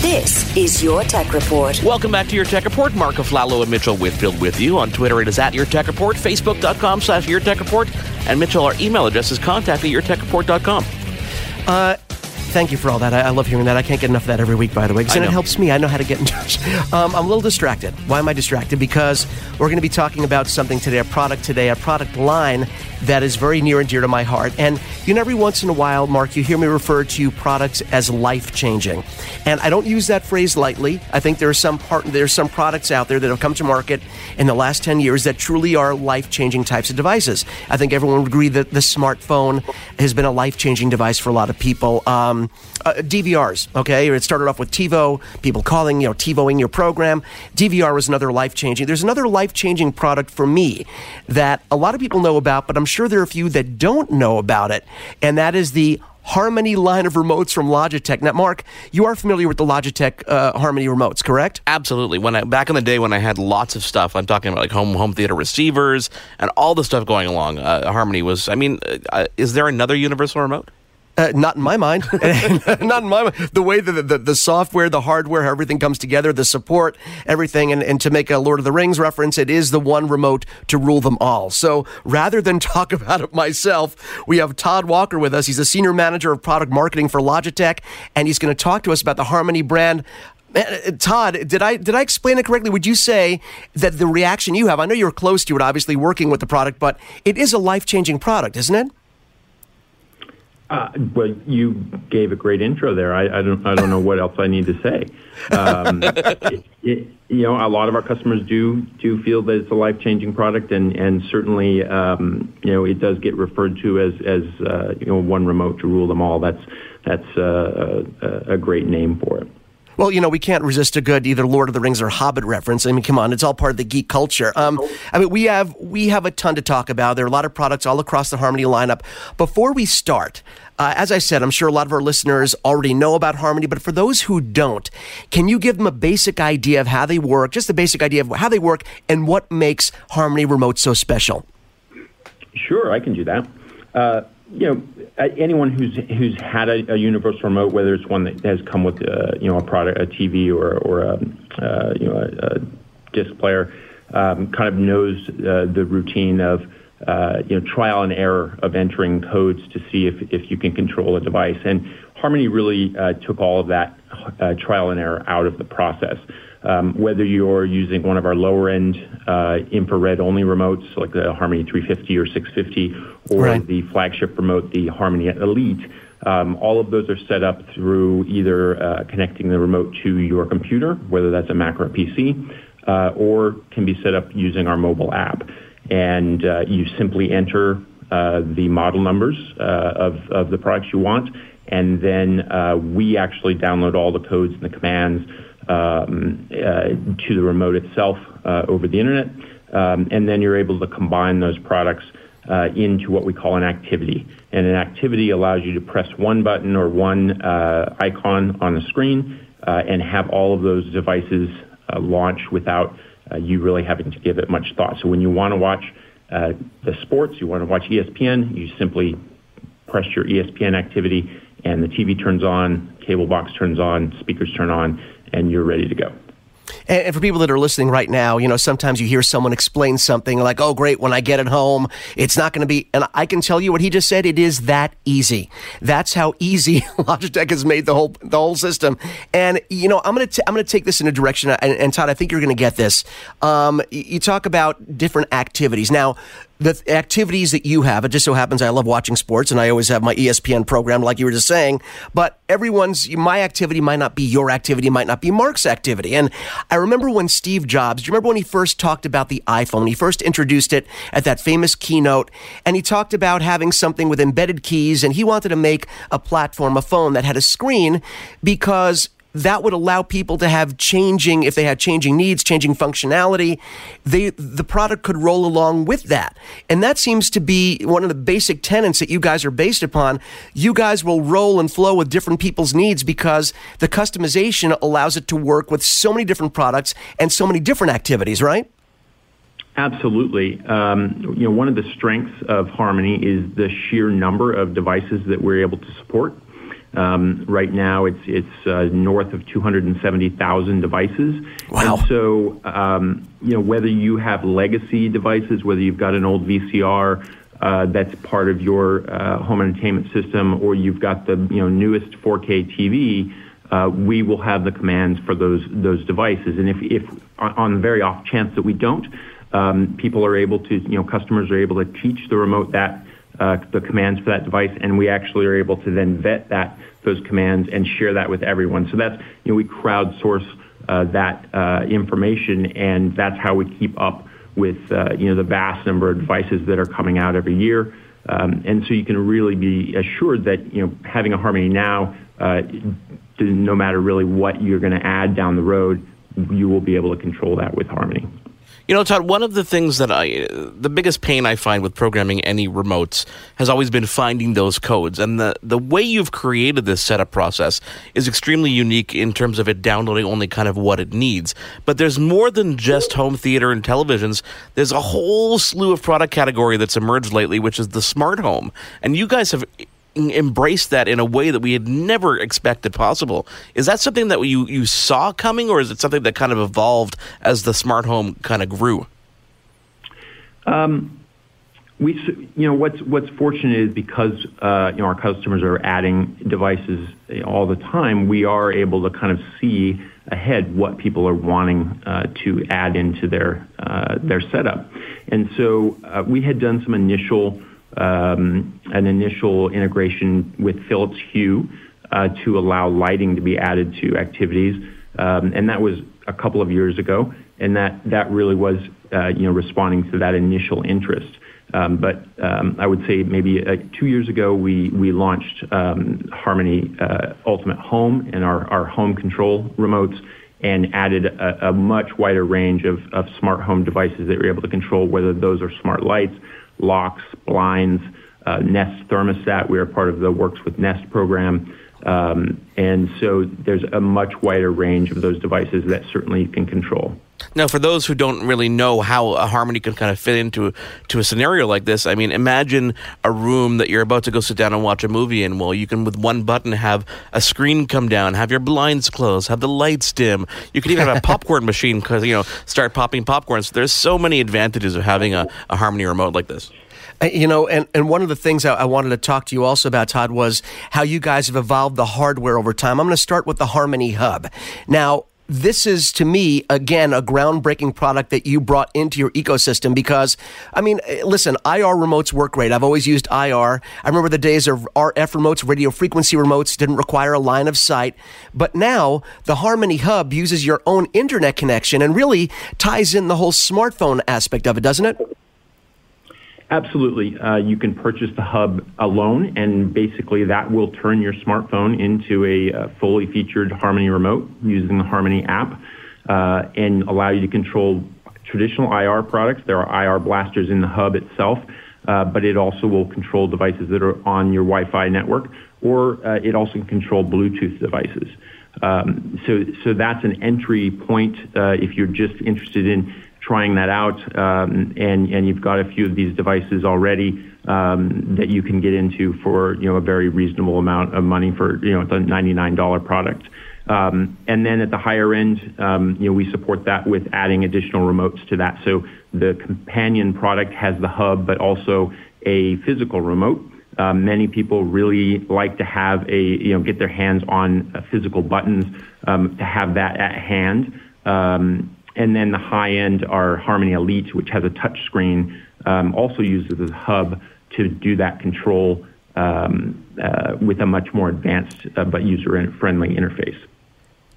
This is your Tech Report. Welcome back to your Tech Report. Mark Aflalo and Mitchell Whitfield with you. On Twitter, it is at your Tech Report, Facebook.com slash your Tech Report. And Mitchell, our email address is contact at yourtechreport.com. Uh, thank you for all that. I, I, love hearing that. I can't get enough of that every week, by the way, then it helps me. I know how to get in touch. Um, I'm a little distracted. Why am I distracted? Because we're going to be talking about something today, a product today, a product line that is very near and dear to my heart. And you know, every once in a while, Mark, you hear me refer to products as life changing, and I don't use that phrase lightly. I think there are some part, there's some products out there that have come to market in the last ten years that truly are life changing types of devices. I think everyone would agree that the smartphone has been a life changing device for a lot of people. Um, uh, DVRs, okay, it started off with TiVo, people calling you know TiVoing your program. DVR was another life changing. There's another life changing product for me that a lot of people know about, but I'm sure there are a few that don't know about it, and that is the Harmony line of remotes from Logitech. Now, Mark, you are familiar with the Logitech uh, Harmony remotes, correct? Absolutely. When I, back in the day when I had lots of stuff, I'm talking about like home home theater receivers and all the stuff going along. Uh, Harmony was. I mean, uh, is there another universal remote? Uh, not in my mind. not in my mind. The way that the, the, software, the hardware, how everything comes together, the support, everything. And, and to make a Lord of the Rings reference, it is the one remote to rule them all. So rather than talk about it myself, we have Todd Walker with us. He's a senior manager of product marketing for Logitech, and he's going to talk to us about the Harmony brand. Uh, Todd, did I did I explain it correctly? Would you say that the reaction you have? I know you're close to it, obviously working with the product, but it is a life changing product, isn't it? Uh, well, you gave a great intro there. I, I, don't I don't know what else I need to say. Um, it, it, you know, a lot of our customers do do feel that it's a life changing product, and and certainly um, you know it does get referred to as as uh, you know one remote to rule them all. That's that's uh, a, a great name for it. Well, you know, we can't resist a good either Lord of the Rings or Hobbit reference. I mean, come on, it's all part of the geek culture. Um, I mean, we have we have a ton to talk about. There are a lot of products all across the Harmony lineup. Before we start, uh, as I said, I'm sure a lot of our listeners already know about Harmony, but for those who don't, can you give them a basic idea of how they work, just the basic idea of how they work, and what makes Harmony Remote so special? Sure, I can do that. Uh, you know, uh, anyone who's who's had a, a, universal remote, whether it's one that has come with uh, you know a product, a TV, or or a, uh, you know a, a disc player, um, kind of knows uh, the routine of uh, you know trial and error of entering codes to see if if you can control a device. And Harmony really uh, took all of that trial and error out of the process. Um, whether you're using one of our lower end uh, infrared only remotes like the Harmony 350 or 650 or right. the flagship remote, the Harmony Elite, um, all of those are set up through either uh, connecting the remote to your computer, whether that's a Mac or a PC, uh, or can be set up using our mobile app. And uh, you simply enter uh, the model numbers uh, of, of the products you want, and then we actually download all the codes and the commands um, uh, to the remote itself uh, over the internet. Um, and then you're able to combine those products uh, into what we call an activity. And an activity allows you to press one button or one uh, icon on the screen uh, and have all of those devices uh, launch without you really having to give it much thought. So when you want to watch the sports, you want to watch ESPN, you simply press your ESPN activity and the TV turns on, cable box turns on, speakers turn on, and you're ready to go. And, for people that are listening right now, you know, sometimes you hear someone explain something like, oh, great, when I get it home, it's not going to be. And I can tell you what he just said. It is that easy. That's how easy Logitech has made the whole the whole system. And, you know, I'm going to I'm going to take this in a direction. And, and Todd, I think you're going to get this. Um, you talk about different activities. Now, the activities that you have, it just so happens I love watching sports and I always have my ESPN program, like you were just saying, but everyone's, my activity might not be your activity, might not be Mark's activity. And I remember when Steve Jobs, do you remember when he first talked about the iPhone? He first introduced it at that famous keynote and he talked about having something with embedded keys and he wanted to make a platform, a phone that had a screen because that would allow people to have changing if they had changing needs changing functionality they the product could roll along with that and that seems to be one of the basic tenets that you guys are based upon you guys will roll and flow with different people's needs because the customization allows it to work with so many different products and so many different activities right Absolutely. Um, you know, one of the strengths of Harmony is the sheer number of devices that we're able to support. Um, right now, it's it's uh, north of 270,000 devices. Wow. And so, um, you know, whether you have legacy devices, whether you've got an old VCR uh, that's part of your uh, home entertainment system, or you've got the you know newest 4K TV, uh, we will have the commands for those those devices. And if if on the very off chance that we don't, um, people are able to you know customers are able to teach the remote that uh, the commands for that device, and we actually are able to then vet that those commands and share that with everyone. So that's you know we crowdsource uh, that uh, information, and that's how we keep up with uh, you know the vast number of devices that are coming out every year. Um, and so you can really be assured that you know having a Harmony now, uh, no matter really what you're going to add down the road, you will be able to control that with Harmony. You know, Todd, one of the things that I, the biggest pain I find with programming any remotes has always been finding those codes. And the, the way you've created this setup process is extremely unique in terms of it downloading only kind of what it needs. But there's more than just home theater and televisions. There's a whole slew of product category that's emerged lately, which is the smart home. And you guys have embrace that in a way that we had never expected possible. Is that something that you, you saw coming, or is it something that kind of evolved as the smart home kind of grew? Um, we, you know, what's what's fortunate is because uh, you know our customers are adding devices all the time. We are able to kind of see ahead what people are wanting uh, to add into their uh, their setup, and so uh, we had done some initial an initial integration with Philips Hue uh, to allow lighting to be added to activities. Um, and that was a couple of years ago. And that, that really was, uh, you know, responding to that initial interest. Um, but um, I would say maybe uh, two years ago, we, we launched um, Harmony Ultimate Home and our, our home control remotes and added a, a much wider range of, of smart home devices that we're able to control, whether those are smart lights, locks, blinds, uh, Nest thermostat. We are part of the Works with Nest program. Um, and so there's a much wider range of those devices that certainly you can control. Now, for those who don't really know how a harmony can kind of fit into to a scenario like this, I mean, imagine a room that you're about to go sit down and watch a movie in. Well, you can with one button have a screen come down, have your blinds closed, have the lights dim. You can even have a popcorn machine because you know start popping popcorn. So there's so many advantages of having a, a harmony remote like this. Uh, you know, and, and one of the things I, I, wanted to talk to you also about, Todd, was how you guys have evolved the hardware over time. I'm going to start with the Harmony Hub. Now, this is to me again a groundbreaking product that you brought into your ecosystem because I mean eh, listen IR remotes work great I've always used IR I remember the days of RF remotes radio frequency remotes didn't require a line of sight but now the Harmony Hub uses your own internet connection and really ties in the whole smartphone aspect of it doesn't it Absolutely. Uh, you can purchase the hub alone, and basically that will turn your smartphone into a uh, fully featured Harmony remote using the Harmony app uh, and allow you to control traditional IR products. There are IR blasters in the hub itself, uh, but it also will control devices that are on your Wi Fi network, or uh, it also can control Bluetooth devices. Um, so, so that's an entry point uh, if you're just interested in trying that out, um, and and you've got a few of these devices already um, that you can get into for you know a very reasonable amount of money for you know the $99 product. Um, and then at the higher end, um, you know, we support that with adding additional remotes to that. So the companion product has the hub, but also a physical remote. Uh, many people really like to have a, you know, get their hands on uh, physical buttons um, to have that at hand. Um, and then the high end are Harmony Elite, which has a touch screen, um, also uses a hub to do that control um, uh, with a much more advanced uh, but user friendly interface.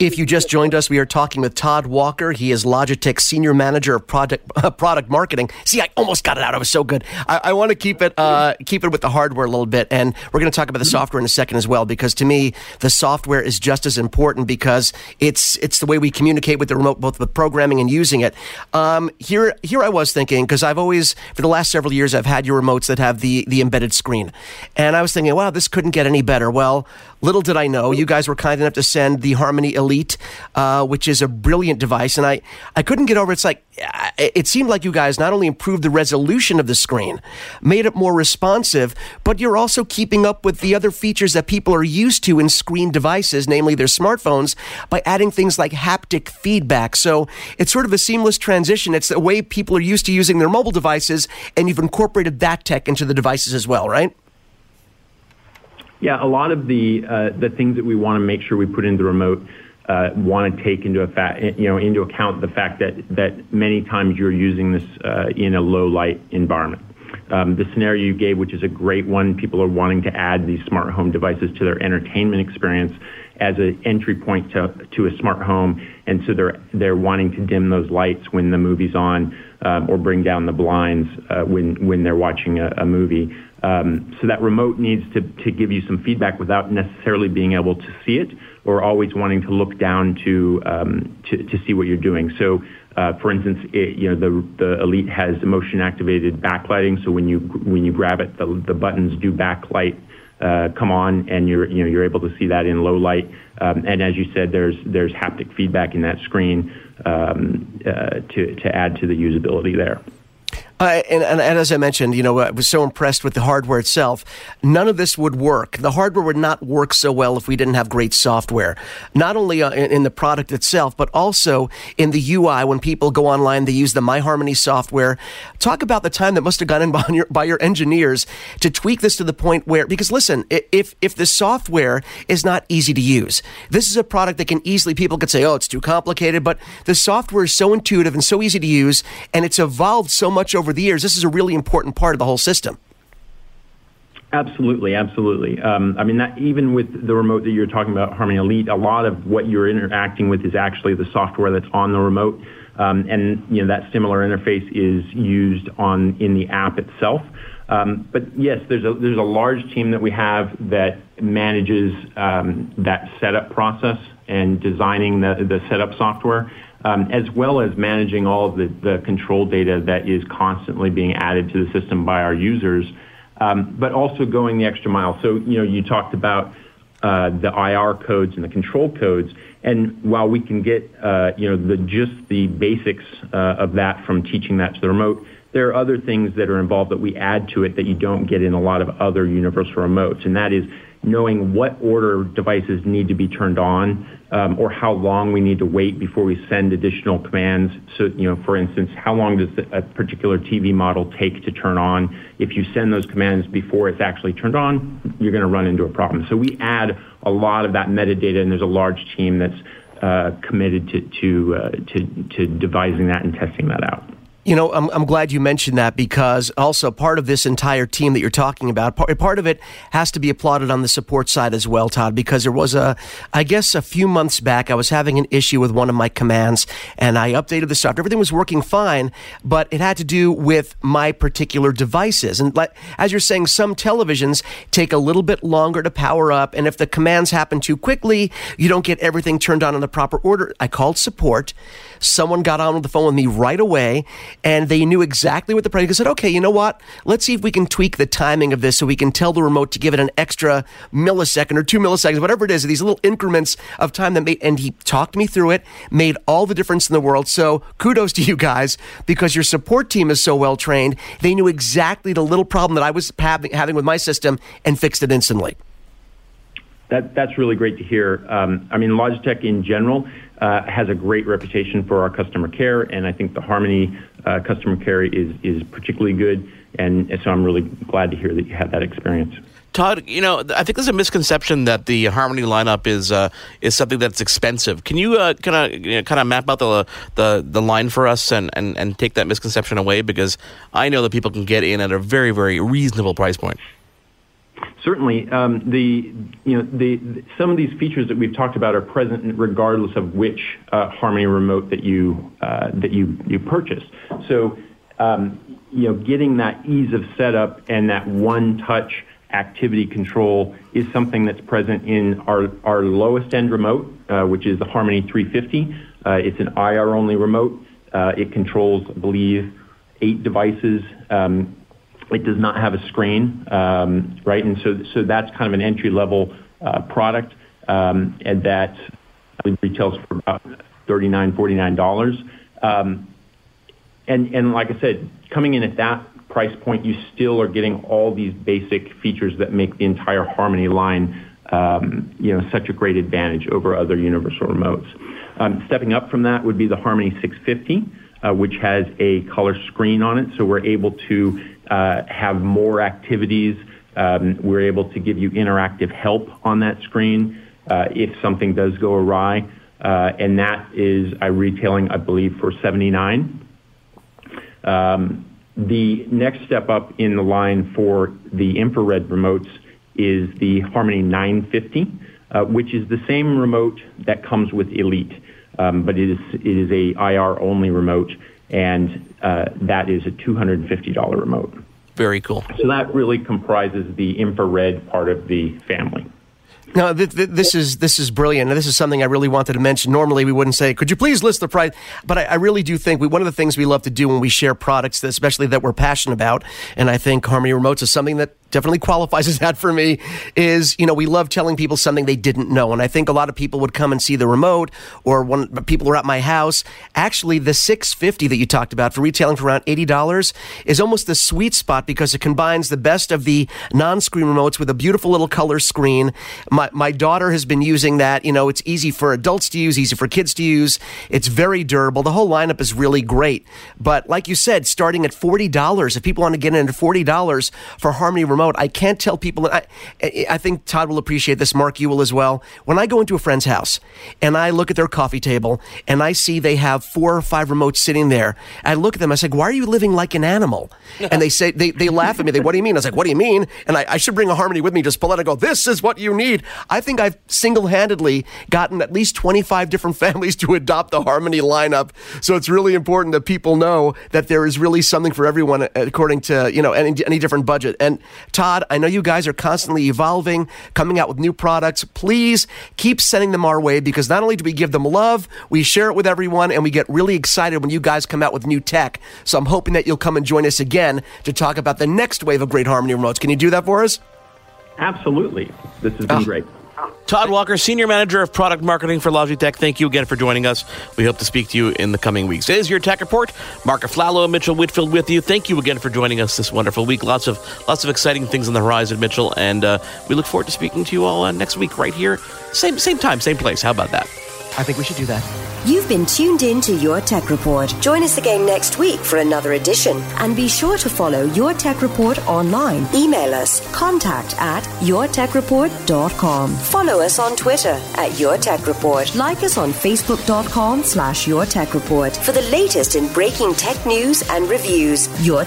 If you just joined us, we are talking with Todd Walker. He is Logitech's Senior Manager of Product uh, Product Marketing. See, I almost got it out. I was so good. I, I want to keep it uh, keep it with the hardware a little bit, and we're going to talk about the software in a second as well. Because to me, the software is just as important because it's it's the way we communicate with the remote, both with programming and using it. Um, here here I was thinking because I've always for the last several years I've had your remotes that have the the embedded screen, and I was thinking, wow, this couldn't get any better. Well, little did I know, you guys were kind enough to send the Harmony Elite, uh, which is a brilliant device. And I, I couldn't get over it's like, it seemed like you guys not only improved the resolution of the screen, made it more responsive, but you're also keeping up with the other features that people are used to in screen devices, namely their smartphones, by adding things like haptic feedback. So it's sort of a seamless transition. It's the way people are used to using their mobile devices, and you've incorporated that tech into the devices as well, right? Yeah, a lot of the uh, the things that we want to make sure we put in the remote uh, want to take into a fa- you know into account the fact that that many times you're using this uh, in a low light environment. Um, the scenario you gave, which is a great one, people are wanting to add these smart home devices to their entertainment experience as an entry point to, to a smart home, and so they're they're wanting to dim those lights when the movie's on, um, or bring down the blinds uh, when when they're watching a, a movie. Um, so that remote needs to, to give you some feedback without necessarily being able to see it or always wanting to look down to um, to, to, see what you're doing. So, uh, for instance, it, you know the the Elite has motion activated backlighting. So when you when you grab it, the, the buttons do backlight uh, come on, and you're you know you're able to see that in low light. Um, and as you said, there's there's haptic feedback in that screen um, uh, to to add to the usability there. Uh, and, and, and, as I mentioned, you know, I was so impressed with the hardware itself. None of this would work. The hardware would not work so well if we didn't have great software. Not only uh, in, in, the product itself, but also in the UI. When people go online, they use the MyHarmony software. Talk about the time that must have gone in by your, by your engineers to tweak this to the point where, because listen, if if the software is not easy to use, this is a product that can easily people could say, oh, it's too complicated, but the software is so intuitive and so easy to use, and it's evolved so much over over the years, this is a really important part of the whole system. Absolutely, absolutely. Um, I mean, that, even with the remote that you're talking about, Harmony Elite, a lot of what you're interacting with is actually the software that's on the remote, um, and you know that similar interface is used on in the app itself. Um, but yes, there's a there's a large team that we have that manages um, that setup process and designing the the setup software um, as well as managing all of the, the control data that is constantly being added to the system by our users, um, but also going the extra mile. So, you know, you talked about uh, the IR codes and the control codes. And while we can get, uh, you know, the, just the basics uh, of that from teaching that to the remote, there are other things that are involved that we add to it that you don't get in a lot of other universal remotes. And that is knowing what order devices need to be turned on um, or how long we need to wait before we send additional commands. So, you know, for instance, how long does a particular TV model take to turn on? If you send those commands before it's actually turned on, you're going to run into a problem. So we add a lot of that metadata, and there's a large team that's uh, committed to to, uh, to to devising that and testing that out. You know, I'm, I'm glad you mentioned that because also part of this entire team that you're talking about, part, part of it has to be applauded on the support side as well, Todd, because there was a, I guess a few months back, I was having an issue with one of my commands and I updated the software. Everything was working fine, but it had to do with my particular devices. And like, as you're saying, some televisions take a little bit longer to power up. And if the commands happen too quickly, you don't get everything turned on in the proper order. I called support. Someone got on the phone with me right away and they knew exactly what the. They said, okay, you know what? Let's see if we can tweak the timing of this so we can tell the remote to give it an extra millisecond or two milliseconds, whatever it is, these little increments of time that made, and he talked me through it, made all the difference in the world. So kudos to you guys because your support team is so well trained. They knew exactly the little problem that I was having with my system and fixed it instantly. That, that's really great to hear. Um, I mean, Logitech in general uh, has a great reputation for our customer care, and I think the Harmony uh, customer care is is particularly good. And so I'm really glad to hear that you had that experience. Todd, you know, I think there's a misconception that the Harmony lineup is uh, is something that's expensive. Can you kind of kind of map out the the the line for us and, and and take that misconception away? Because I know that people can get in at a very very reasonable price point. Certainly. Um, the, you know, the, some of these features that we've talked about are present regardless of which uh, Harmony remote that you, uh, that you, you purchase. So, um, you know, getting that ease of setup and that one-touch activity control is something that's present in our, our lowest end remote, uh, which is the Harmony 350. Uh, it's an IR-only remote. Uh, it controls, I believe, eight devices. Um, it does not have a screen, um, right? And so, so that's kind of an entry-level uh, product, um, and that retails for about $39, $49. Um, and, and like I said, coming in at that price point, you still are getting all these basic features that make the entire Harmony line, um, you know, such a great advantage over other universal remotes. Um, stepping up from that would be the Harmony 650, uh, which has a color screen on it, so we're able to have more activities. Um, we're able to give you interactive help on that screen uh, if something does go awry. Uh, and that is uh, retailing, I believe, for 79. Um, the next step up in the line for the infrared remotes is the Harmony 950, uh, which is the same remote that comes with Elite, um, but it is it is a IR only remote and uh, that is a $250 remote. Very cool. So that really comprises the infrared part of the family. No, th- th- this is this is brilliant. And this is something I really wanted to mention. Normally, we wouldn't say, "Could you please list the price?" But I, I really do think we, one of the things we love to do when we share products, that, especially that we're passionate about, and I think Harmony Remotes is something that definitely qualifies as that for me is you know we love telling people something they didn't know and i think a lot of people would come and see the remote or when people are at my house actually the 650 that you talked about for retailing for around $80 is almost the sweet spot because it combines the best of the non-screen remotes with a beautiful little color screen my, my daughter has been using that you know it's easy for adults to use easy for kids to use it's very durable the whole lineup is really great but like you said starting at $40 if people want to get into $40 for harmony remote remote. I can't tell people. I, I think Todd will appreciate this. Mark, you will as well. When I go into a friend's house and I look at their coffee table and I see they have four or five remotes sitting there, I look at them. I say, "Why are you living like an animal?" and they say they, they laugh at me. They, "What do you mean?" I was like, "What do you mean?" And I, I should bring a harmony with me. Just pull out and go. This is what you need. I think I've single handedly gotten at least twenty five different families to adopt the harmony lineup. So it's really important that people know that there is really something for everyone according to you know any, any different budget. And Todd, I know you guys are constantly evolving, coming out with new products. Please keep sending them our way because not only do we give them love, we share it with everyone, and we get really excited when you guys come out with new tech. So I'm hoping that you'll come and join us again to talk about the next wave of great Harmony remotes. Can you do that for us? Absolutely. This has been oh. great. Todd Walker, Senior Manager of Product Marketing for Logitech, thank you again for joining us. We hope to speak to you in the coming weeks. It is your Tech Report. Mark Aflalo, Mitchell Whitfield with you. Thank you again for joining us this wonderful week. Lots of lots of exciting things on the horizon, Mitchell, and uh, we look forward to speaking to you all uh, next week right here, same same time, same place. How about that? I think we should do that. You've been tuned in to Your Tech Report. Join us again next week for another edition. And be sure to follow Your Tech Report online. Email us contact at yourtechreport.com. Follow us on Twitter at Your Tech Report. Like us on facebook.com slash Your Tech Report for the latest in breaking tech news and reviews. Your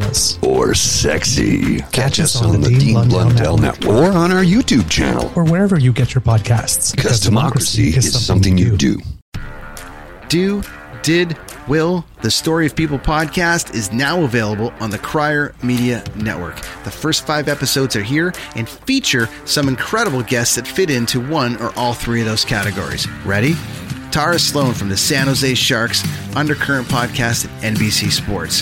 fabulous or sexy. Catch us on, on the Dean, Dean Blundell, Blundell Network. Network or on our YouTube channel or wherever you get your podcasts. Because, democracy, democracy, is, something, something you do. Do, did, will, the Story of People podcast is now available on the Crier Media Network. The first five episodes are here and feature some incredible guests that fit into one or all three of those categories. Ready? Tara Sloan from the San Jose Sharks Undercurrent podcast at NBC Sports.